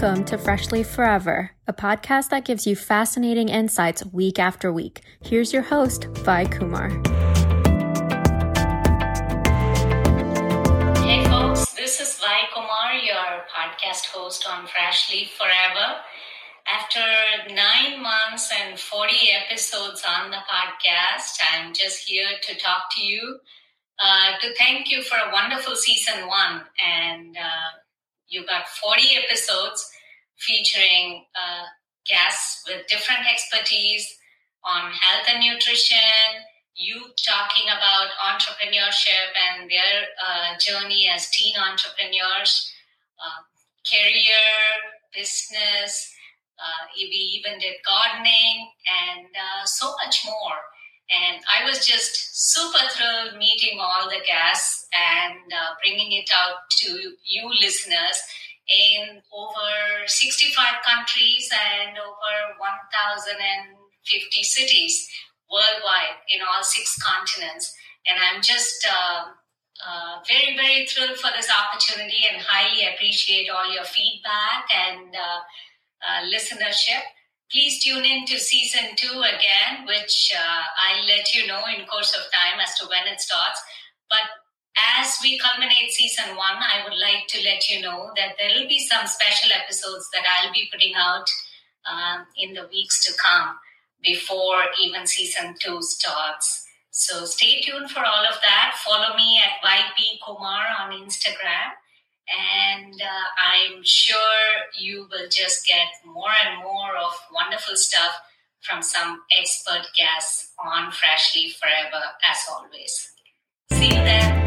to Freshly Forever, a podcast that gives you fascinating insights week after week. Here's your host, Vi Kumar. Hey folks, this is Vi Kumar, your podcast host on Freshly Forever. After nine months and 40 episodes on the podcast, I'm just here to talk to you, uh, to thank you for a wonderful season one. And uh, you got 40 episodes featuring uh, guests with different expertise on health and nutrition, you talking about entrepreneurship and their uh, journey as teen entrepreneurs, uh, career, business. Uh, we even did gardening and uh, so much more. And I was just super thrilled meeting all the guests and uh, bringing it out to you listeners in over 65 countries and over 1,050 cities worldwide in all six continents. And I'm just uh, uh, very, very thrilled for this opportunity and highly appreciate all your feedback and uh, uh listenership. Please tune in to season two again, which uh, I'll let you know in course of time as to when it starts. But as we culminate season one, I would like to let you know that there will be some special episodes that I'll be putting out um, in the weeks to come before even season two starts. So stay tuned for all of that. Follow me at YP Kumar on Instagram. And uh, I'm sure you will just get more and more of wonderful stuff from some expert guests on Freshly Forever, as always. See you there.